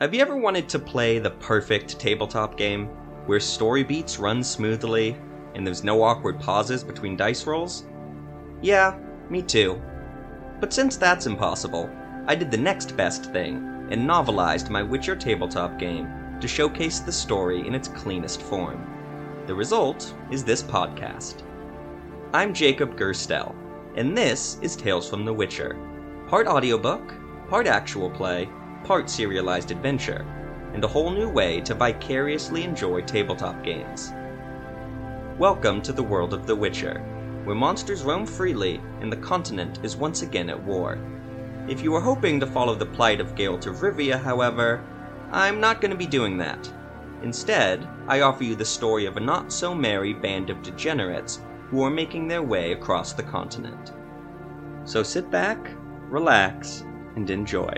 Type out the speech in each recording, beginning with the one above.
Have you ever wanted to play the perfect tabletop game where story beats run smoothly and there's no awkward pauses between dice rolls? Yeah, me too. But since that's impossible, I did the next best thing and novelized my Witcher tabletop game to showcase the story in its cleanest form. The result is this podcast. I'm Jacob Gerstel, and this is Tales from the Witcher, part audiobook, part actual play, part serialized adventure, and a whole new way to vicariously enjoy tabletop games. Welcome to the world of The Witcher, where monsters roam freely and the continent is once again at war. If you were hoping to follow the plight of Geralt of Rivia, however, I'm not going to be doing that. Instead, I offer you the story of a not so merry band of degenerates who are making their way across the continent. So sit back, relax, and enjoy.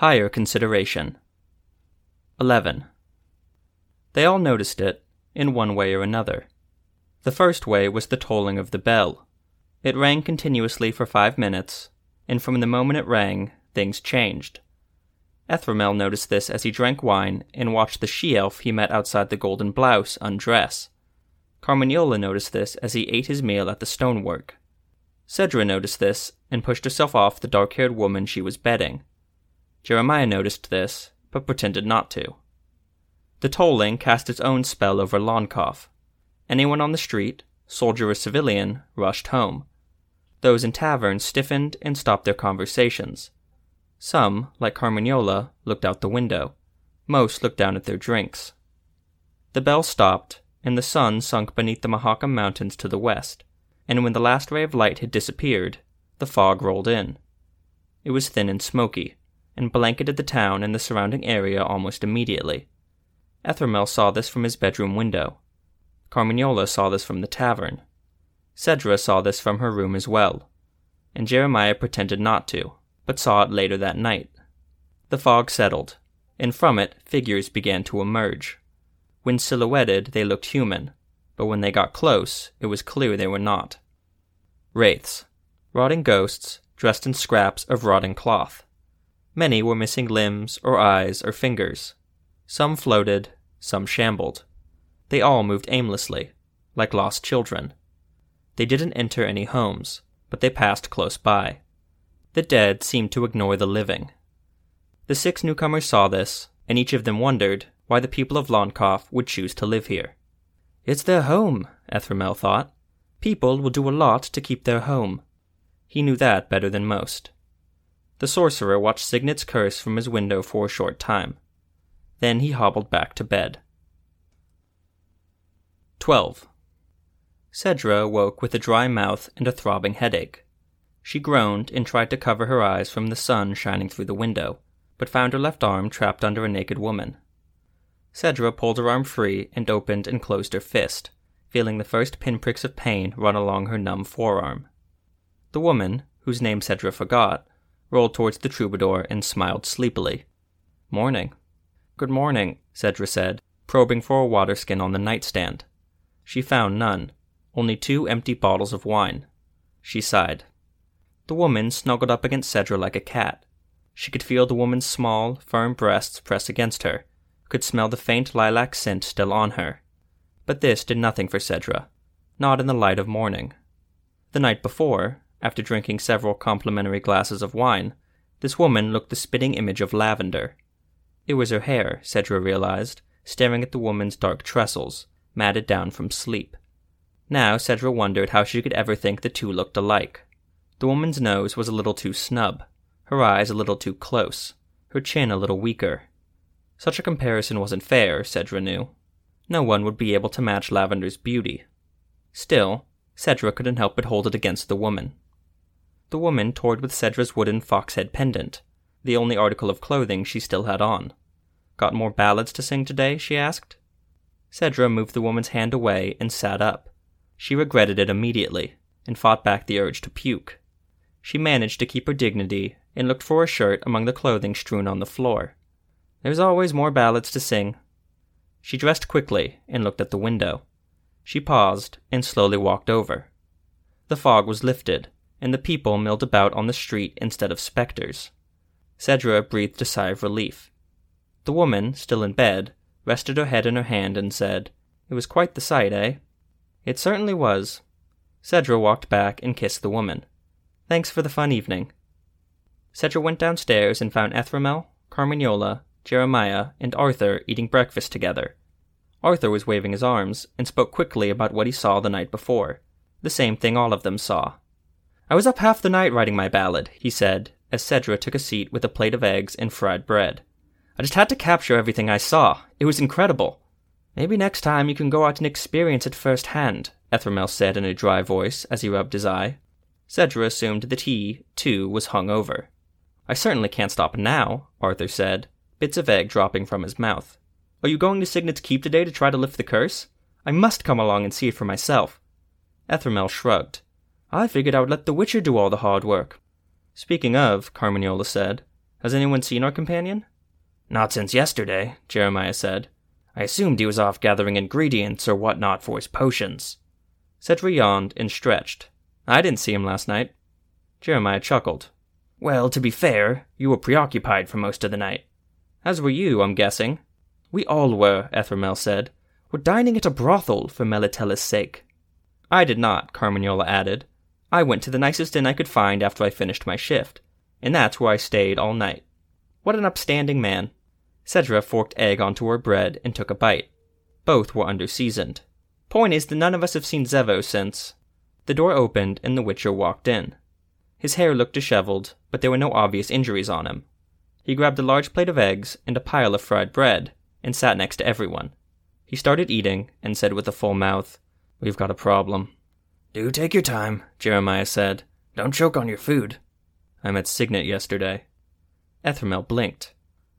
Higher consideration. 11. They all noticed it, in one way or another. The first way was the tolling of the bell. It rang continuously for five minutes, and from the moment it rang, things changed. Ethramel noticed this as he drank wine and watched the she elf he met outside the Golden Blouse undress. Carmagnola noticed this as he ate his meal at the stonework. Cedra noticed this and pushed herself off the dark haired woman she was bedding. Jeremiah noticed this, but pretended not to. The tolling cast its own spell over Lonkoff. Anyone on the street, soldier or civilian, rushed home. Those in taverns stiffened and stopped their conversations. Some, like Carmagnola, looked out the window. Most looked down at their drinks. The bell stopped, and the sun sunk beneath the Mahakam Mountains to the west, and when the last ray of light had disappeared, the fog rolled in. It was thin and smoky, and blanketed the town and the surrounding area almost immediately. Ethramel saw this from his bedroom window. Carmagnola saw this from the tavern. Cedra saw this from her room as well, and Jeremiah pretended not to, but saw it later that night. The fog settled, and from it figures began to emerge. When silhouetted, they looked human, but when they got close, it was clear they were not. Wraiths, rotting ghosts, dressed in scraps of rotting cloth. Many were missing limbs or eyes or fingers. Some floated, some shambled. They all moved aimlessly, like lost children. They didn't enter any homes, but they passed close by. The dead seemed to ignore the living. The six newcomers saw this, and each of them wondered why the people of Lonkoff would choose to live here. It's their home, Ethramel thought. People will do a lot to keep their home. He knew that better than most. The sorcerer watched Signet's curse from his window for a short time. Then he hobbled back to bed. 12. Cedra awoke with a dry mouth and a throbbing headache. She groaned and tried to cover her eyes from the sun shining through the window, but found her left arm trapped under a naked woman. Cedra pulled her arm free and opened and closed her fist, feeling the first pinpricks of pain run along her numb forearm. The woman, whose name Cedra forgot, rolled towards the troubadour and smiled sleepily. Morning. Good morning, Cedra said, probing for a water skin on the nightstand. She found none, only two empty bottles of wine. She sighed. The woman snuggled up against Cedra like a cat. She could feel the woman's small, firm breasts press against her, could smell the faint lilac scent still on her. But this did nothing for Cedra, not in the light of morning. The night before, after drinking several complimentary glasses of wine, this woman looked the spitting image of lavender. It was her hair, Cedra realized, staring at the woman's dark trestles, matted down from sleep. Now Cedra wondered how she could ever think the two looked alike. The woman's nose was a little too snub, her eyes a little too close, her chin a little weaker. Such a comparison wasn't fair, Cedra knew. No one would be able to match Lavender's beauty. Still, Cedra couldn't help but hold it against the woman. The woman toyed with Cedra's wooden fox head pendant, the only article of clothing she still had on. Got more ballads to sing today? she asked. Cedra moved the woman's hand away and sat up. She regretted it immediately, and fought back the urge to puke. She managed to keep her dignity and looked for a shirt among the clothing strewn on the floor. There's always more ballads to sing. She dressed quickly and looked at the window. She paused and slowly walked over. The fog was lifted, and the people milled about on the street instead of specters. Cedra breathed a sigh of relief. The woman, still in bed, rested her head in her hand and said, It was quite the sight, eh? It certainly was. Cedra walked back and kissed the woman. Thanks for the fun evening. Cedra went downstairs and found Ethramel, Carmignola, Jeremiah, and Arthur eating breakfast together. Arthur was waving his arms and spoke quickly about what he saw the night before, the same thing all of them saw. I was up half the night writing my ballad, he said, as Cedra took a seat with a plate of eggs and fried bread. I just had to capture everything I saw. It was incredible. Maybe next time you can go out and experience it firsthand, Ethramel said in a dry voice as he rubbed his eye. Cedra assumed that he, too, was hung over. I certainly can't stop now, Arthur said, bits of egg dropping from his mouth. Are you going to Signet's Keep today to try to lift the curse? I must come along and see it for myself. Ethramel shrugged. I figured I would let the Witcher do all the hard work. Speaking of, Carmignola said, has anyone seen our companion? Not since yesterday, Jeremiah said. I assumed he was off gathering ingredients or whatnot for his potions. Cedra yawned and stretched. I didn't see him last night. Jeremiah chuckled. Well, to be fair, you were preoccupied for most of the night. As were you, I'm guessing. We all were, Ethramel said. We're dining at a brothel for Melitele's sake. I did not, Carmignola added. I went to the nicest inn I could find after I finished my shift, and that's where I stayed all night. What an upstanding man. Cedra forked egg onto her bread and took a bite. Both were underseasoned. Point is that none of us have seen Zevo since. The door opened and the Witcher walked in. His hair looked disheveled, but there were no obvious injuries on him. He grabbed a large plate of eggs and a pile of fried bread and sat next to everyone. He started eating and said with a full mouth, We've got a problem. Do take your time, Jeremiah said. Don't choke on your food. I met Signet yesterday. Ethramel blinked.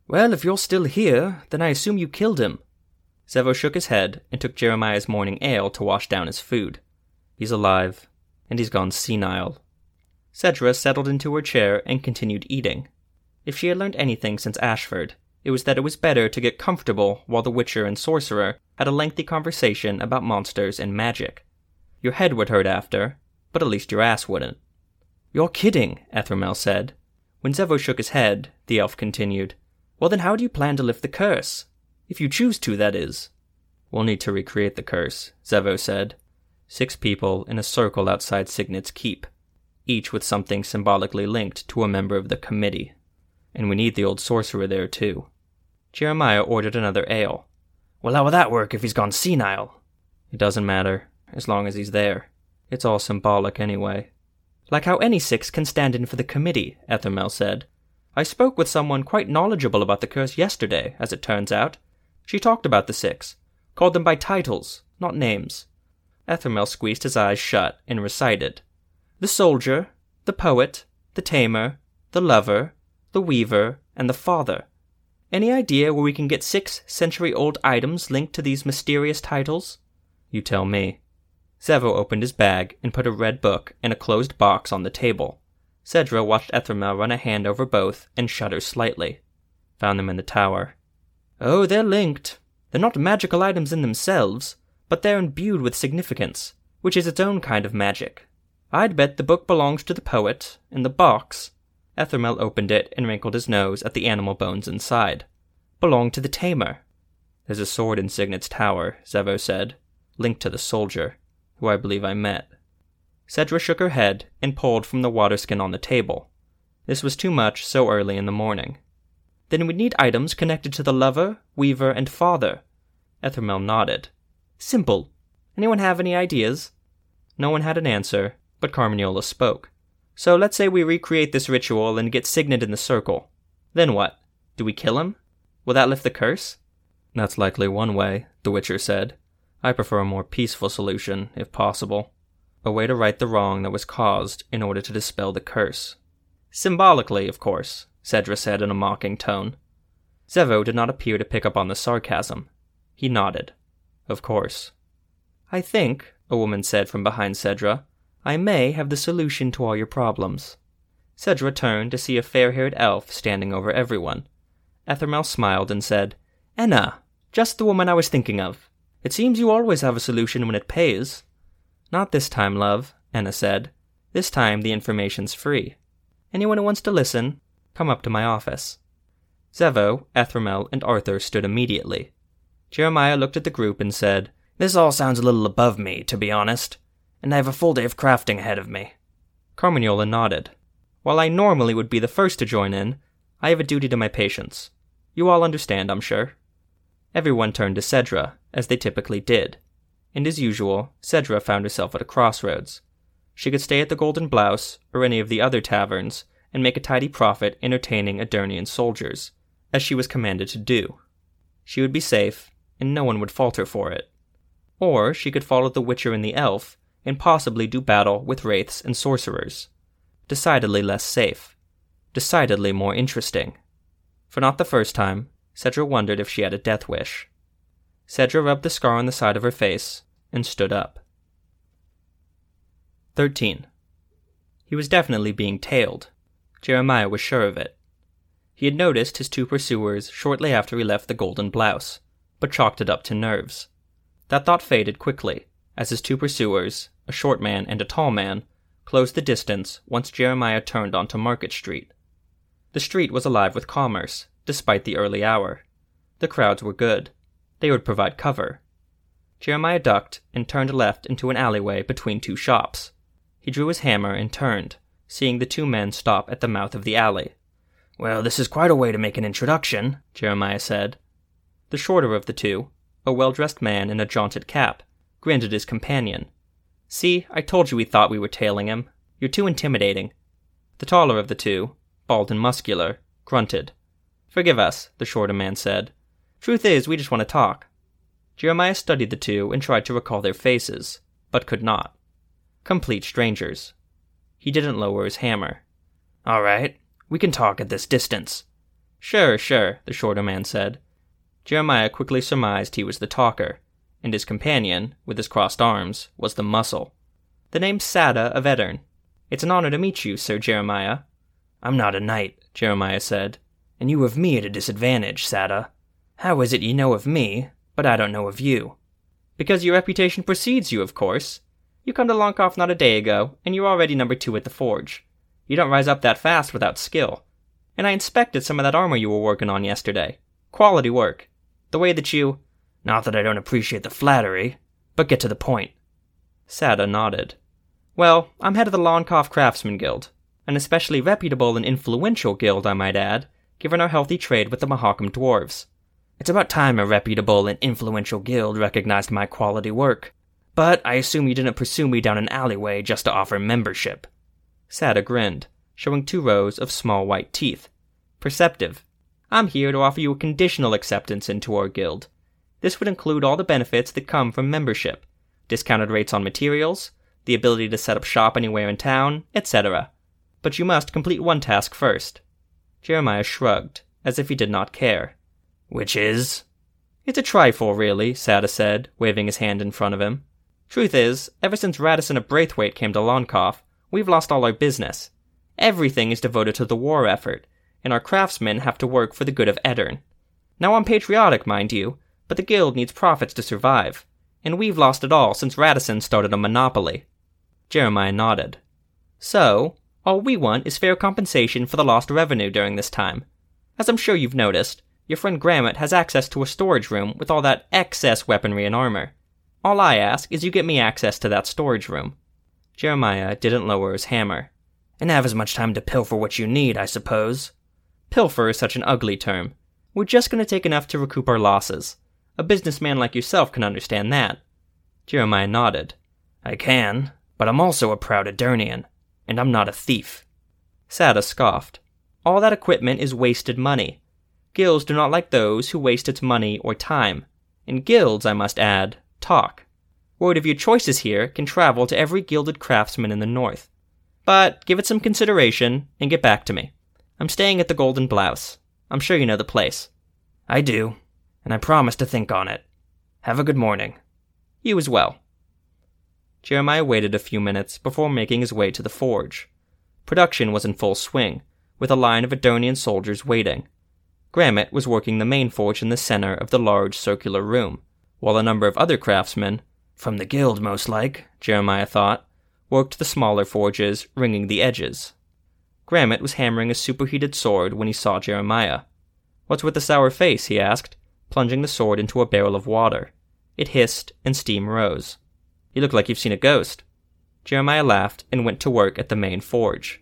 Well, if you're still here, then I assume you killed him. Zevo shook his head and took Jeremiah's morning ale to wash down his food. He's alive, and he's gone senile. Cedra settled into her chair and continued eating. If she had learned anything since Ashford, it was that it was better to get comfortable while the Witcher and Sorcerer had a lengthy conversation about monsters and magic. Your head would hurt after, but at least your ass wouldn't. You're kidding, Ethramel said. When Zevo shook his head, the elf continued, Well, then how do you plan to lift the curse? If you choose to, that is. We'll need to recreate the curse, Zevo said. Six people in a circle outside Signet's keep, each with something symbolically linked to a member of the committee. And we need the old sorcerer there, too. Jeremiah ordered another ale. Well, how will that work if he's gone senile? It doesn't matter as long as he's there. It's all symbolic anyway. Like how any six can stand in for the committee, Ethramel said. I spoke with someone quite knowledgeable about the curse yesterday, as it turns out. She talked about the six, called them by titles, not names. Ethramel squeezed his eyes shut and recited The soldier, the poet, the tamer, the lover, the weaver, and the father. Any idea where we can get six century old items linked to these mysterious titles? You tell me. Zevo opened his bag and put a red book and a closed box on the table. Cedra watched Ethramel run a hand over both and shudder slightly. Found them in the tower. Oh, they're linked. They're not magical items in themselves, but they're imbued with significance, which is its own kind of magic. I'd bet the book belongs to the poet, and the box. Ethramel opened it and wrinkled his nose at the animal bones inside. Belonged to the tamer. There's a sword in Signet's tower, Zevo said, linked to the soldier who I believe I met. Cedra shook her head and pulled from the water skin on the table. This was too much so early in the morning. Then we'd need items connected to the lover, weaver, and father. Ethramel nodded. Simple. Anyone have any ideas? No one had an answer, but Carmignola spoke. So let's say we recreate this ritual and get Signet in the circle. Then what? Do we kill him? Will that lift the curse? That's likely one way, the Witcher said. I prefer a more peaceful solution, if possible. A way to right the wrong that was caused in order to dispel the curse. Symbolically, of course, Cedra said in a mocking tone. Zevo did not appear to pick up on the sarcasm. He nodded. Of course. I think, a woman said from behind Cedra, I may have the solution to all your problems. Cedra turned to see a fair haired elf standing over everyone. Ethramel smiled and said, Enna, Just the woman I was thinking of. It seems you always have a solution when it pays. Not this time, love, Enna said. This time the information's free. Anyone who wants to listen, come up to my office. Zevo, Ethramel, and Arthur stood immediately. Jeremiah looked at the group and said, This all sounds a little above me, to be honest, and I have a full day of crafting ahead of me. Carmagnola nodded. While I normally would be the first to join in, I have a duty to my patients. You all understand, I'm sure. Everyone turned to Cedra, as they typically did, and as usual, Cedra found herself at a crossroads. She could stay at the Golden Blouse or any of the other taverns and make a tidy profit entertaining Aedirnian soldiers, as she was commanded to do. She would be safe, and no one would fault her for it. Or she could follow the Witcher and the Elf and possibly do battle with wraiths and sorcerers. Decidedly less safe. Decidedly more interesting. For not the first time, Cedra wondered if she had a death wish. Cedra rubbed the scar on the side of her face and stood up. 13. He was definitely being tailed. Jeremiah was sure of it. He had noticed his two pursuers shortly after he left the Golden Blouse, but chalked it up to nerves. That thought faded quickly, as his two pursuers, a short man and a tall man, closed the distance once Jeremiah turned onto Market Street. The street was alive with commerce, despite the early hour. The crowds were good. They would provide cover. Jeremiah ducked and turned left into an alleyway between two shops. He drew his hammer and turned, seeing the two men stop at the mouth of the alley. Well, this is quite a way to make an introduction, Jeremiah said. The shorter of the two, a well dressed man in a jaunted cap, grinned at his companion. See, I told you we thought we were tailing him. You're too intimidating. The taller of the two, bald and muscular, grunted. Forgive us, the shorter man said. Truth is, we just want to talk. Jeremiah studied the two and tried to recall their faces, but could not. Complete strangers. He didn't lower his hammer. All right, we can talk at this distance. Sure, sure, the shorter man said. Jeremiah quickly surmised he was the talker, and his companion, with his crossed arms, was the muscle. The name's Sada of Aedirn. It's an honor to meet you, Sir Jeremiah. I'm not a knight, Jeremiah said, and you have me at a disadvantage, Sada. How is it you know of me, but I don't know of you? Because your reputation precedes you, of course. You come to Longkoff not a day ago, and you're already number two at the forge. You don't rise up that fast without skill. And I inspected some of that armor you were working on yesterday. Quality work. The way that you. Not that I don't appreciate the flattery, but get to the point. Sada nodded. Well, I'm head of the Longkoff Craftsman Guild, an especially reputable and influential guild, I might add, given our healthy trade with the Mahakam dwarves. It's about time a reputable and influential guild recognized my quality work. But I assume you didn't pursue me down an alleyway just to offer membership. Sada grinned, showing two rows of small white teeth. Perceptive. I'm here to offer you a conditional acceptance into our guild. This would include all the benefits that come from membership discounted rates on materials, the ability to set up shop anywhere in town, etc. But you must complete one task first. Jeremiah shrugged, as if he did not care. Which is? It's a trifle, really, Sada said, waving his hand in front of him. Truth is, ever since Radisson of Braithwaite came to Longkoff, we've lost all our business. Everything is devoted to the war effort, and our craftsmen have to work for the good of Aedirn. Now I'm patriotic, mind you, but the guild needs profits to survive, and we've lost it all since Radisson started a monopoly. Jeremiah nodded. So, all we want is fair compensation for the lost revenue during this time. As I'm sure you've noticed, your friend Grammett has access to a storage room with all that excess weaponry and armor. All I ask is you get me access to that storage room. Jeremiah didn't lower his hammer. And have as much time to pilfer what you need, I suppose. Pilfer is such an ugly term. We're just going to take enough to recoup our losses. A businessman like yourself can understand that. Jeremiah nodded. I can, but I'm also a proud Aedirnian and I'm not a thief. Sada scoffed. All that equipment is wasted money. Guilds do not like those who waste its money or time. And guilds, I must add, talk. Word of your choices here can travel to every gilded craftsman in the north. But give it some consideration and get back to me. I'm staying at the Golden Blouse. I'm sure you know the place. I do, and I promise to think on it. Have a good morning. You as well. Jeremiah waited a few minutes before making his way to the forge. Production was in full swing, with a line of Aedirnian soldiers waiting. Grammit was working the main forge in the center of the large circular room, while a number of other craftsmen, from the guild most like, Jeremiah thought, worked the smaller forges, ringing the edges. Grammit was hammering a superheated sword when he saw Jeremiah. What's with the sour face? he asked, plunging the sword into a barrel of water. It hissed, and steam rose. You look like you've seen a ghost. Jeremiah laughed and went to work at the main forge.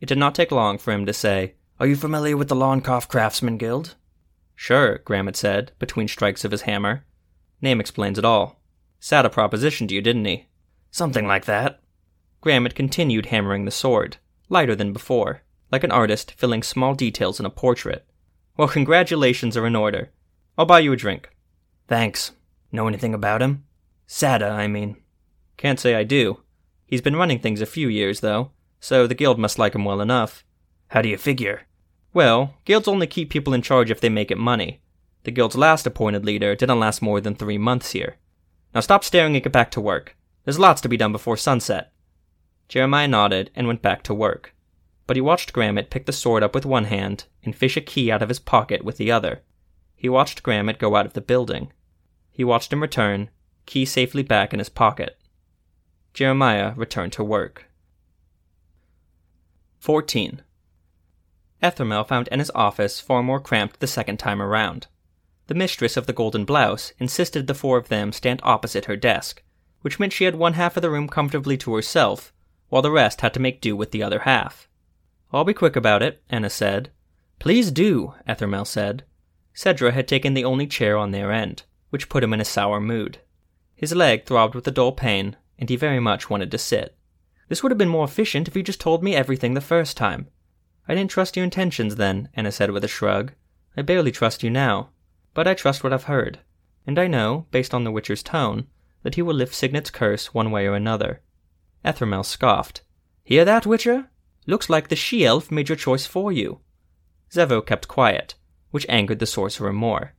It did not take long for him to say, Are you familiar with the Lonkoff Craftsman Guild? Sure, Grammit said, between strikes of his hammer. Name explains it all. Sada proposition to you, didn't he? Something like that. Grammit continued hammering the sword, lighter than before, like an artist filling small details in a portrait. Well, congratulations are in order. I'll buy you a drink. Thanks. Know anything about him? Sada, I mean. Can't say I do. He's been running things a few years, though, so the guild must like him well enough. How do you figure? Well, guilds only keep people in charge if they make it money. The guild's last appointed leader didn't last more than three months here. Now stop staring and get back to work. There's lots to be done before sunset. Jeremiah nodded and went back to work. But he watched Grammit pick the sword up with one hand and fish a key out of his pocket with the other. He watched Grammit go out of the building. He watched him return, key safely back in his pocket. Jeremiah returned to work. 14. Ethermel found Enna's office far more cramped the second time around. The mistress of the golden blouse insisted the four of them stand opposite her desk, which meant she had one half of the room comfortably to herself, while the rest had to make do with the other half. I'll be quick about it, Enna said. Please do, Ethermel said. Cedra had taken the only chair on their end, which put him in a sour mood. His leg throbbed with a dull pain, and he very much wanted to sit. This would have been more efficient if you just told me everything the first time. I didn't trust your intentions then, Enna said with a shrug. I barely trust you now. But I trust what I've heard. And I know, based on the Witcher's tone, that he will lift Signet's curse one way or another. Ethermel scoffed. Hear that, Witcher? Looks like the she-elf made your choice for you. Zevo kept quiet, which angered the sorcerer more.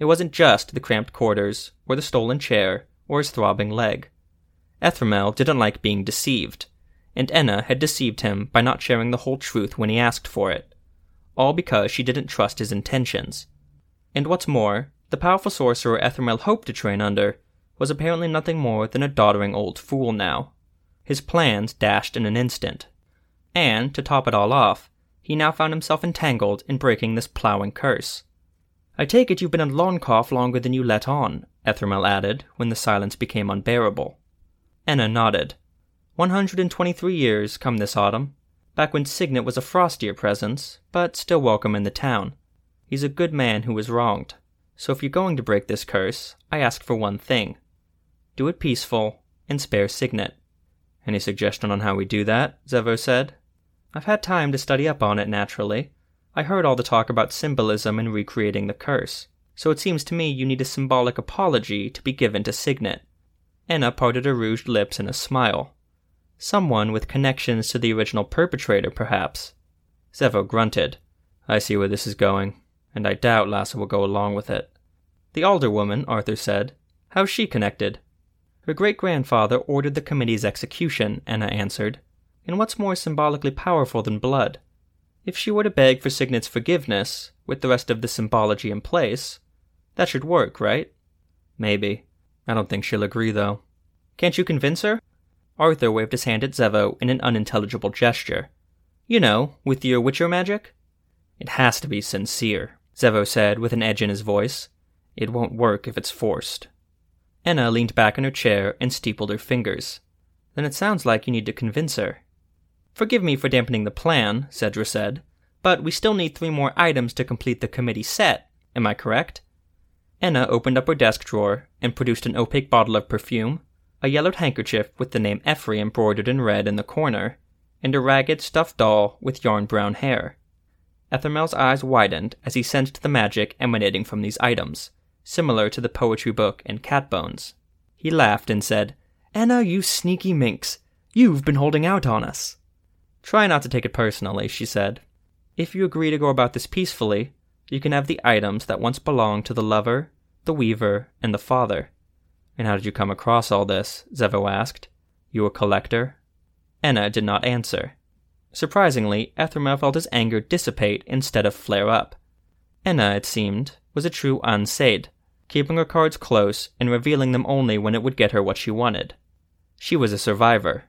It wasn't just the cramped quarters, or the stolen chair, or his throbbing leg. Ethermel didn't like being deceived, and Enna had deceived him by not sharing the whole truth when he asked for it, all because she didn't trust his intentions. And what's more, the powerful sorcerer Ethermel hoped to train under was apparently nothing more than a doddering old fool now. His plans dashed in an instant. And, to top it all off, he now found himself entangled in breaking this plowing curse. I take it you've been at Lonkoff longer than you let on, Ethermel added, when the silence became unbearable. Enna nodded. One hundred and twenty-three years come this autumn, back when Signet was a frostier presence, but still welcome in the town. He's a good man who was wronged, so if you're going to break this curse, I ask for one thing. Do it peaceful, and spare Signet. Any suggestion on how we do that? Zevo said. I've had time to study up on it naturally. I heard all the talk about symbolism and recreating the curse, so it seems to me you need a symbolic apology to be given to Signet. Enna parted her rouged lips in a smile. Someone with connections to the original perpetrator, perhaps. Zevo grunted. I see where this is going, and I doubt Lassa will go along with it. The alderwoman, Arthur said. How's she connected? Her great grandfather ordered the committee's execution, Enna answered. And what's more symbolically powerful than blood? If she were to beg for Signet's forgiveness, with the rest of the symbology in place, that should work, right? Maybe. I don't think she'll agree, though. Can't you convince her? Arthur waved his hand at Zevo in an unintelligible gesture. You know, with your witcher magic? It has to be sincere, Zevo said with an edge in his voice. It won't work if it's forced. Enna leaned back in her chair and steepled her fingers. Then it sounds like you need to convince her. Forgive me for dampening the plan, Cedra said, but we still need three more items to complete the committee set. Am I correct? Enna opened up her desk drawer and produced an opaque bottle of perfume, a yellowed handkerchief with the name Effrey embroidered in red in the corner, and a ragged stuffed doll with yarn brown hair. Ethermel's eyes widened as he sensed the magic emanating from these items, similar to the poetry book and cat bones. He laughed and said, Enna, you sneaky minx, you've been holding out on us. Try not to take it personally, she said. If you agree to go about this peacefully, you can have the items that once belonged to the lover, the weaver, and the father. And how did you come across all this? Zevo asked. You a collector? Enna did not answer. Surprisingly, Ethermel felt his anger dissipate instead of flare up. Enna, it seemed, was a true Aen Seidhe, keeping her cards close and revealing them only when it would get her what she wanted. She was a survivor,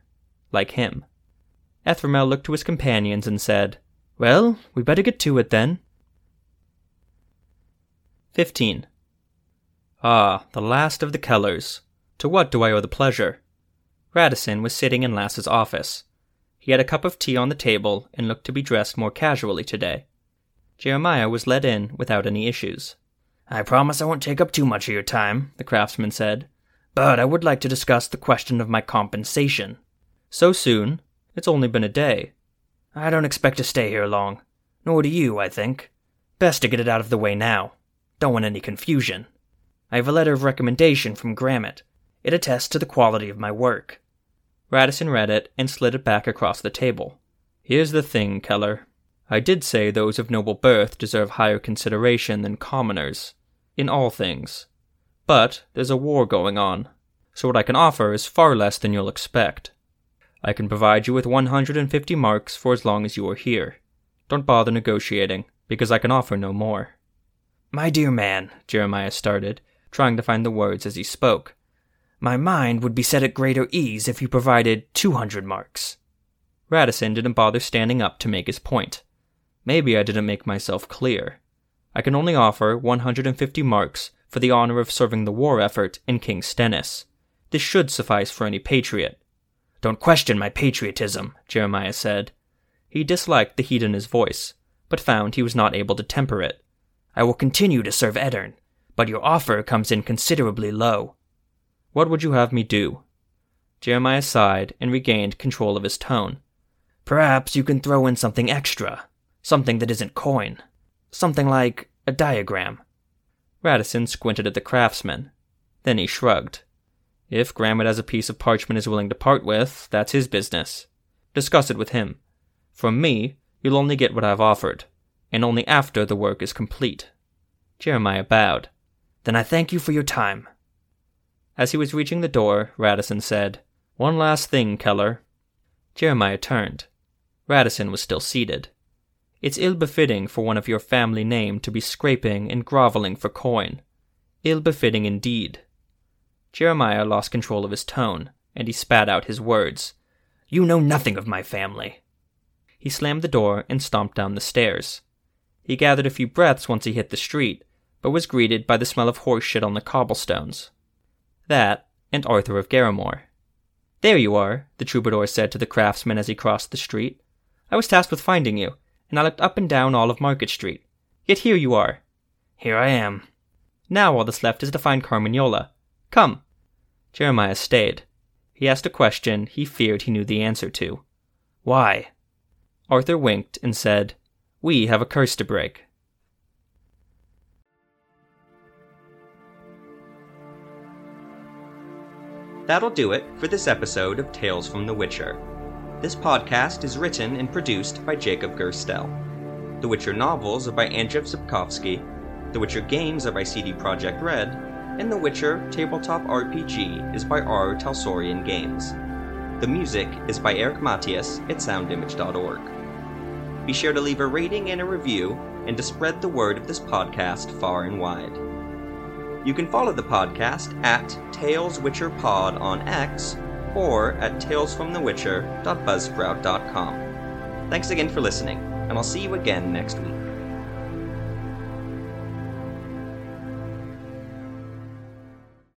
like him. Ethramel looked to his companions and said, Well, we better get to it then. 15. Ah, the last of the Kellers. To what do I owe the pleasure? Radisson was sitting in Lass's office. He had a cup of tea on the table and looked to be dressed more casually today. Jeremiah was let in without any issues. I promise I won't take up too much of your time, the craftsman said, but I would like to discuss the question of my compensation. So soon? It's only been a day. I don't expect to stay here long. Nor do you, I think. Best to get it out of the way now. Don't want any confusion. I have a letter of recommendation from Grammont. It attests to the quality of my work. Radisson read it and slid it back across the table. Here's the thing, Keller. I did say those of noble birth deserve higher consideration than commoners, in all things. But there's a war going on, so what I can offer is far less than you'll expect. I can provide you with 150 marks for as long as you are here. Don't bother negotiating, because I can offer no more. My dear man, Jeremiah started, trying to find the words as he spoke. My mind would be set at greater ease if you provided 200 marks. Radisson didn't bother standing up to make his point. Maybe I didn't make myself clear. I can only offer 150 marks for the honor of serving the war effort in King Stennis. This should suffice for any patriot. Don't question my patriotism, Jeremiah said. He disliked the heat in his voice, but found he was not able to temper it. I will continue to serve Aedirn, but your offer comes in considerably low. What would you have me do? Jeremiah sighed and regained control of his tone. Perhaps you can throw in something extra, something that isn't coin, something like a diagram. Radisson squinted at the craftsman. Then he shrugged. If Grammont has a piece of parchment is willing to part with, that's his business. Discuss it with him. From me, you'll only get what I've offered, and only after the work is complete. Jeremiah bowed. Then I thank you for your time. As he was reaching the door, Radisson said, One last thing, Keller. Jeremiah turned. Radisson was still seated. It's ill befitting for one of your family name to be scraping and groveling for coin. Ill befitting indeed. Jeremiah lost control of his tone, and he spat out his words. You know nothing of my family. He slammed the door and stomped down the stairs. He gathered a few breaths once he hit the street, but was greeted by the smell of horse shit on the cobblestones. That, and Arthur of Garrimore. There you are, the troubadour said to the craftsman as he crossed the street. I was tasked with finding you, and I looked up and down all of Market Street. Yet here you are. Here I am. Now all that's left is to find Carmignola. Come. Jeremiah stayed. He asked a question he feared he knew the answer to. Why? Arthur winked and said, We have a curse to break. That'll do it for this episode of Tales from the Witcher. This podcast is written and produced by Jacob Gerstel. The Witcher novels are by Andrzej Sapkowski, The Witcher games are by CD Projekt Red, and The Witcher Tabletop RPG is by R. Talsorian Games. The music is by Eric Matyas at soundimage.org. Be sure to leave a rating and a review, and to spread the word of this podcast far and wide. You can follow the podcast at Tales Witcher Pod on X or at talesfromthewitcher.buzzsprout.com. Thanks again for listening, and I'll see you again next week.